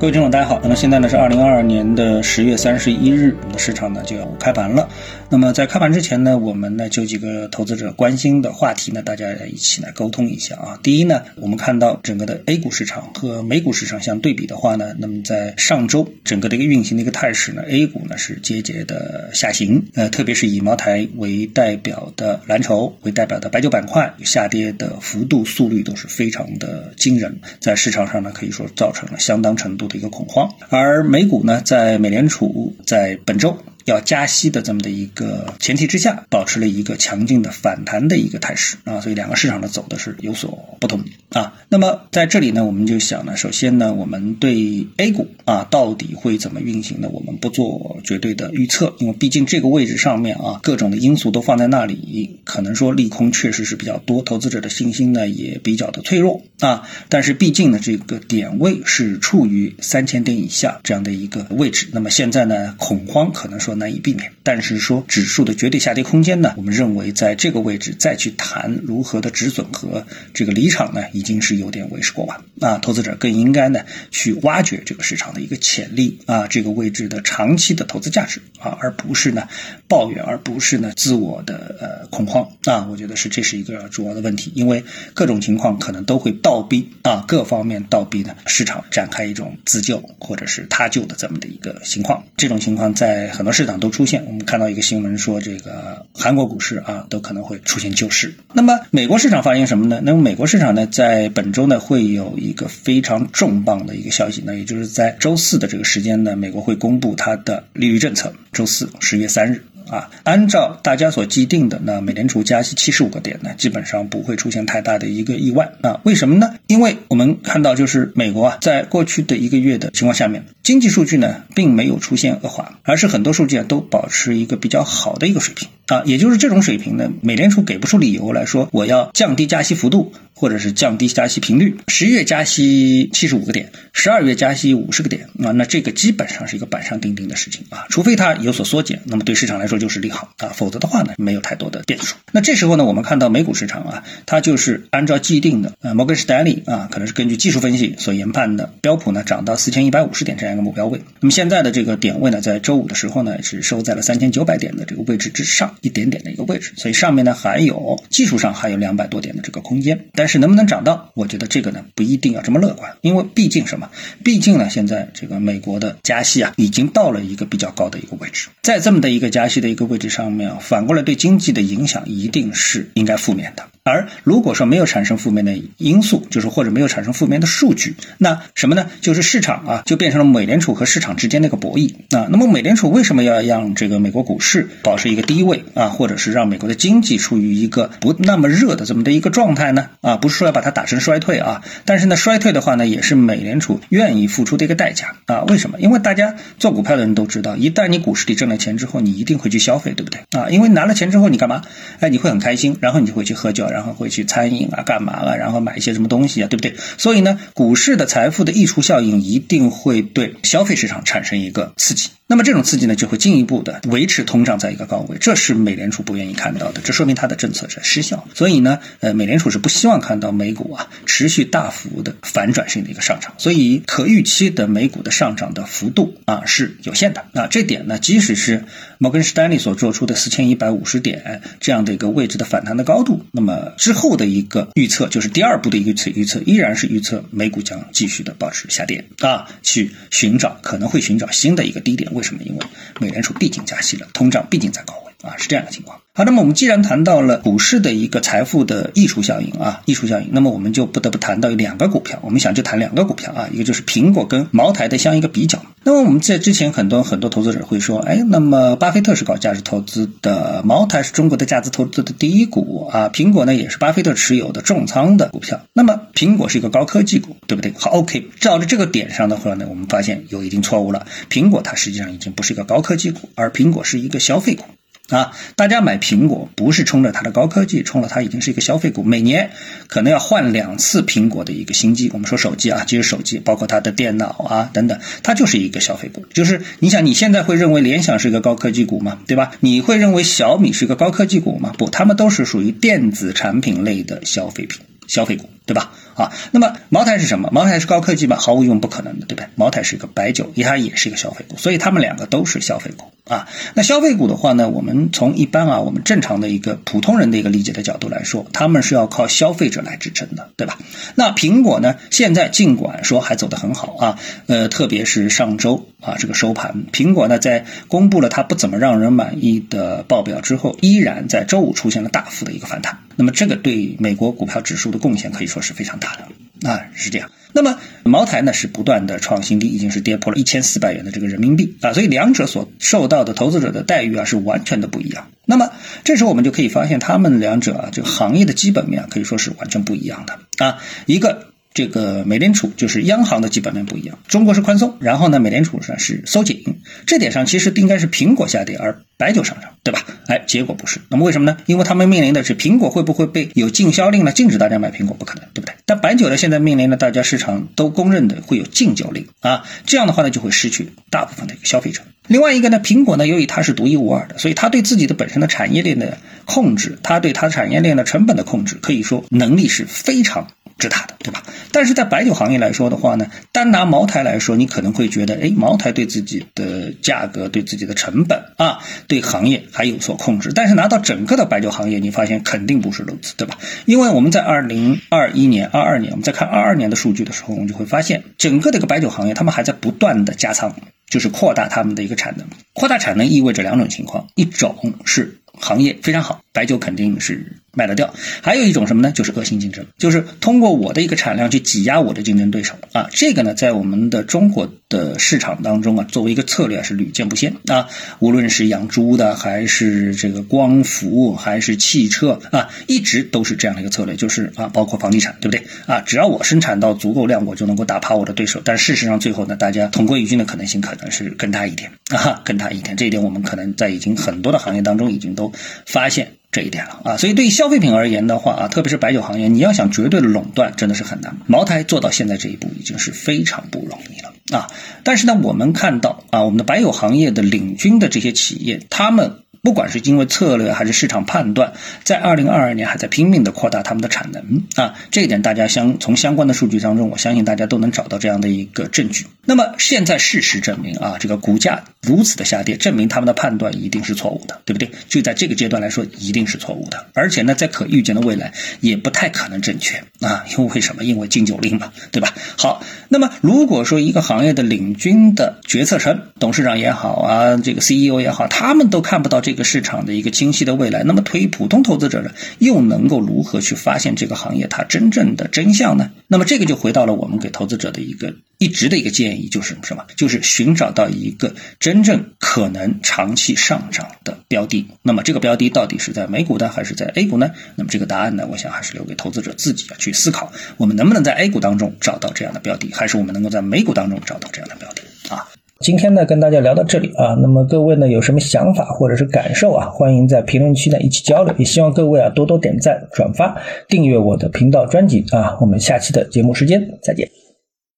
各位听众，大家好。那么现在呢是二零二二年的十月三十一日，我们的市场呢就要开盘了。那么在开盘之前呢，我们呢就几个投资者关心的话题呢，大家一起来沟通一下啊。第一呢，我们看到整个的 A 股市场和美股市场相对比的话呢，那么在上周整个的一个运行的一个态势呢，A 股呢是节节的下行，呃，特别是以茅台为代表的蓝筹为代表的白酒板块下跌的幅度速率都是非常的惊人，在市场上呢可以说造成了相当程度。的一个恐慌，而美股呢，在美联储在本周。要加息的这么的一个前提之下，保持了一个强劲的反弹的一个态势啊，所以两个市场呢走的是有所不同啊。那么在这里呢，我们就想呢，首先呢，我们对 A 股啊到底会怎么运行呢？我们不做绝对的预测，因为毕竟这个位置上面啊，各种的因素都放在那里，可能说利空确实是比较多，投资者的信心呢也比较的脆弱啊。但是毕竟呢，这个点位是处于三千点以下这样的一个位置，那么现在呢，恐慌可能说。难以避免，但是说指数的绝对下跌空间呢？我们认为在这个位置再去谈如何的止损和这个离场呢，已经是有点为时过晚啊。投资者更应该呢去挖掘这个市场的一个潜力啊，这个位置的长期的投资价值啊，而不是呢抱怨，而不是呢自我的呃恐慌啊。我觉得是这是一个主要的问题，因为各种情况可能都会倒逼啊，各方面倒逼呢市场展开一种自救或者是他救的这么的一个情况。这种情况在很多市都出现，我们看到一个新闻说，这个韩国股市啊都可能会出现救市。那么美国市场发生什么呢？那么美国市场呢，在本周呢会有一个非常重磅的一个消息，那也就是在周四的这个时间呢，美国会公布它的利率政策。周四十月三日。啊，按照大家所既定的，那美联储加息七十五个点呢，基本上不会出现太大的一个意外啊。为什么呢？因为我们看到，就是美国啊，在过去的一个月的情况下面，经济数据呢并没有出现恶化，而是很多数据啊都保持一个比较好的一个水平啊。也就是这种水平呢，美联储给不出理由来说我要降低加息幅度，或者是降低加息频率。十月加息七十五个点，十二月加息五十个点啊，那这个基本上是一个板上钉钉的事情啊，除非它有所缩减，那么对市场来说。就是利好啊，否则的话呢，没有太多的变数。那这时候呢，我们看到美股市场啊，它就是按照既定的，呃，摩根士丹利啊，可能是根据技术分析所研判的标普呢涨到四千一百五十点这样个目标位。那么现在的这个点位呢，在周五的时候呢，是收在了三千九百点的这个位置之上一点点的一个位置，所以上面呢还有技术上还有两百多点的这个空间。但是能不能涨到，我觉得这个呢不一定要这么乐观，因为毕竟什么？毕竟呢，现在这个美国的加息啊，已经到了一个比较高的一个位置，在这么的一个加息的。一个位置上面，反过来对经济的影响一定是应该负面的。而如果说没有产生负面的因素，就是或者没有产生负面的数据，那什么呢？就是市场啊，就变成了美联储和市场之间的一个博弈啊。那么美联储为什么要让这个美国股市保持一个低位啊，或者是让美国的经济处于一个不那么热的这么的一个状态呢？啊，不是说要把它打成衰退啊，但是呢，衰退的话呢，也是美联储愿意付出的一个代价啊。为什么？因为大家做股票的人都知道，一旦你股市里挣了钱之后，你一定会去消费，对不对啊？因为拿了钱之后你干嘛？哎，你会很开心，然后你就会去喝酒，然然后会去餐饮啊，干嘛了？然后买一些什么东西啊，对不对？所以呢，股市的财富的溢出效应一定会对消费市场产生一个刺激。那么这种刺激呢，就会进一步的维持通胀在一个高位，这是美联储不愿意看到的，这说明它的政策在失效。所以呢，呃，美联储是不希望看到美股啊持续大幅的反转性的一个上涨，所以可预期的美股的上涨的幅度啊是有限的。啊，这点呢，即使是摩根士丹利所做出的四千一百五十点这样的一个位置的反弹的高度，那么之后的一个预测，就是第二步的一个预测，预测依然是预测美股将继续的保持下跌啊，去寻找可能会寻找新的一个低点位。为什么？因为美联储毕竟加息了，通胀毕竟在高啊，是这样的情况。好，那么我们既然谈到了股市的一个财富的溢出效应啊，溢出效应，那么我们就不得不谈到两个股票。我们想就谈两个股票啊，一个就是苹果跟茅台的相一个比较。那么我们在之前很多很多投资者会说，哎，那么巴菲特是搞价值投资的，茅台是中国的价值投资的第一股啊，苹果呢也是巴菲特持有的重仓的股票。那么苹果是一个高科技股，对不对？好，OK，照着这个点上的话呢，我们发现有一定错误了。苹果它实际上已经不是一个高科技股，而苹果是一个消费股。啊，大家买苹果不是冲着它的高科技，冲了它已经是一个消费股，每年可能要换两次苹果的一个新机。我们说手机啊，其实手机，包括它的电脑啊等等，它就是一个消费股。就是你想，你现在会认为联想是一个高科技股吗？对吧？你会认为小米是一个高科技股吗？不，它们都是属于电子产品类的消费品。消费股，对吧？啊，那么茅台是什么？茅台是高科技吗？毫无疑问不可能的，对不对？茅台是一个白酒，它也是一个消费股，所以它们两个都是消费股啊。那消费股的话呢，我们从一般啊，我们正常的一个普通人的一个理解的角度来说，他们是要靠消费者来支撑的，对吧？那苹果呢，现在尽管说还走得很好啊，呃，特别是上周啊，这个收盘，苹果呢在公布了它不怎么让人满意的报表之后，依然在周五出现了大幅的一个反弹。那么这个对美国股票指数的贡献可以说是非常大的啊，是这样。那么茅台呢是不断的创新低，已经是跌破了一千四百元的这个人民币啊，所以两者所受到的投资者的待遇啊是完全的不一样。那么这时候我们就可以发现，他们两者啊这个行业的基本面可以说是完全不一样的啊，一个。这个美联储就是央行的基本面不一样，中国是宽松，然后呢，美联储上是收紧，这点上其实应该是苹果下跌，而白酒上涨，对吧？哎，结果不是，那么为什么呢？因为他们面临的是苹果会不会被有禁销令呢？禁止大家买苹果，不可能，对不对？但白酒呢，现在面临的大家市场都公认的会有禁酒令啊，这样的话呢，就会失去大部分的一个消费者。另外一个呢，苹果呢，由于它是独一无二的，所以它对自己的本身的产业链的控制，它对它产业链的成本的控制，可以说能力是非常。之大的，对吧？但是在白酒行业来说的话呢，单拿茅台来说，你可能会觉得，哎，茅台对自己的价格、对自己的成本啊，对行业还有所控制。但是拿到整个的白酒行业，你发现肯定不是如此，对吧？因为我们在二零二一年、二二年，我们在看二二年的数据的时候，我们就会发现，整个这个白酒行业，他们还在不断的加仓，就是扩大他们的一个产能。扩大产能意味着两种情况，一种是行业非常好，白酒肯定是。卖得掉，还有一种什么呢？就是恶性竞争，就是通过我的一个产量去挤压我的竞争对手啊。这个呢，在我们的中国的市场当中啊，作为一个策略是屡见不鲜啊。无论是养猪的，还是这个光伏，还是汽车啊，一直都是这样的一个策略，就是啊，包括房地产，对不对啊？只要我生产到足够量，我就能够打趴我的对手。但事实上，最后呢，大家同归于尽的可能性可能是更大一点啊，更大一点。这一点我们可能在已经很多的行业当中已经都发现。这一点了啊，所以对于消费品而言的话啊，特别是白酒行业，你要想绝对的垄断，真的是很难。茅台做到现在这一步已经是非常不容易了啊。但是呢，我们看到啊，我们的白酒行业的领军的这些企业，他们。不管是因为策略还是市场判断，在二零二二年还在拼命的扩大他们的产能啊，这一点大家相从相关的数据当中，我相信大家都能找到这样的一个证据。那么现在事实证明啊，这个股价如此的下跌，证明他们的判断一定是错误的，对不对？就在这个阶段来说，一定是错误的，而且呢，在可预见的未来也不太可能正确啊，因为什么？因为禁酒令嘛，对吧？好，那么如果说一个行业的领军的决策层、董事长也好啊，这个 CEO 也好，他们都看不到这。这个市场的一个清晰的未来，那么对于普通投资者呢，又能够如何去发现这个行业它真正的真相呢？那么这个就回到了我们给投资者的一个一直的一个建议，就是什么？就是寻找到一个真正可能长期上涨的标的。那么这个标的到底是在美股的还是在 A 股呢？那么这个答案呢，我想还是留给投资者自己去思考。我们能不能在 A 股当中找到这样的标的，还是我们能够在美股当中找到这样的标的啊？今天呢，跟大家聊到这里啊，那么各位呢有什么想法或者是感受啊，欢迎在评论区呢一起交流，也希望各位啊多多点赞、转发、订阅我的频道专辑啊，我们下期的节目时间再见。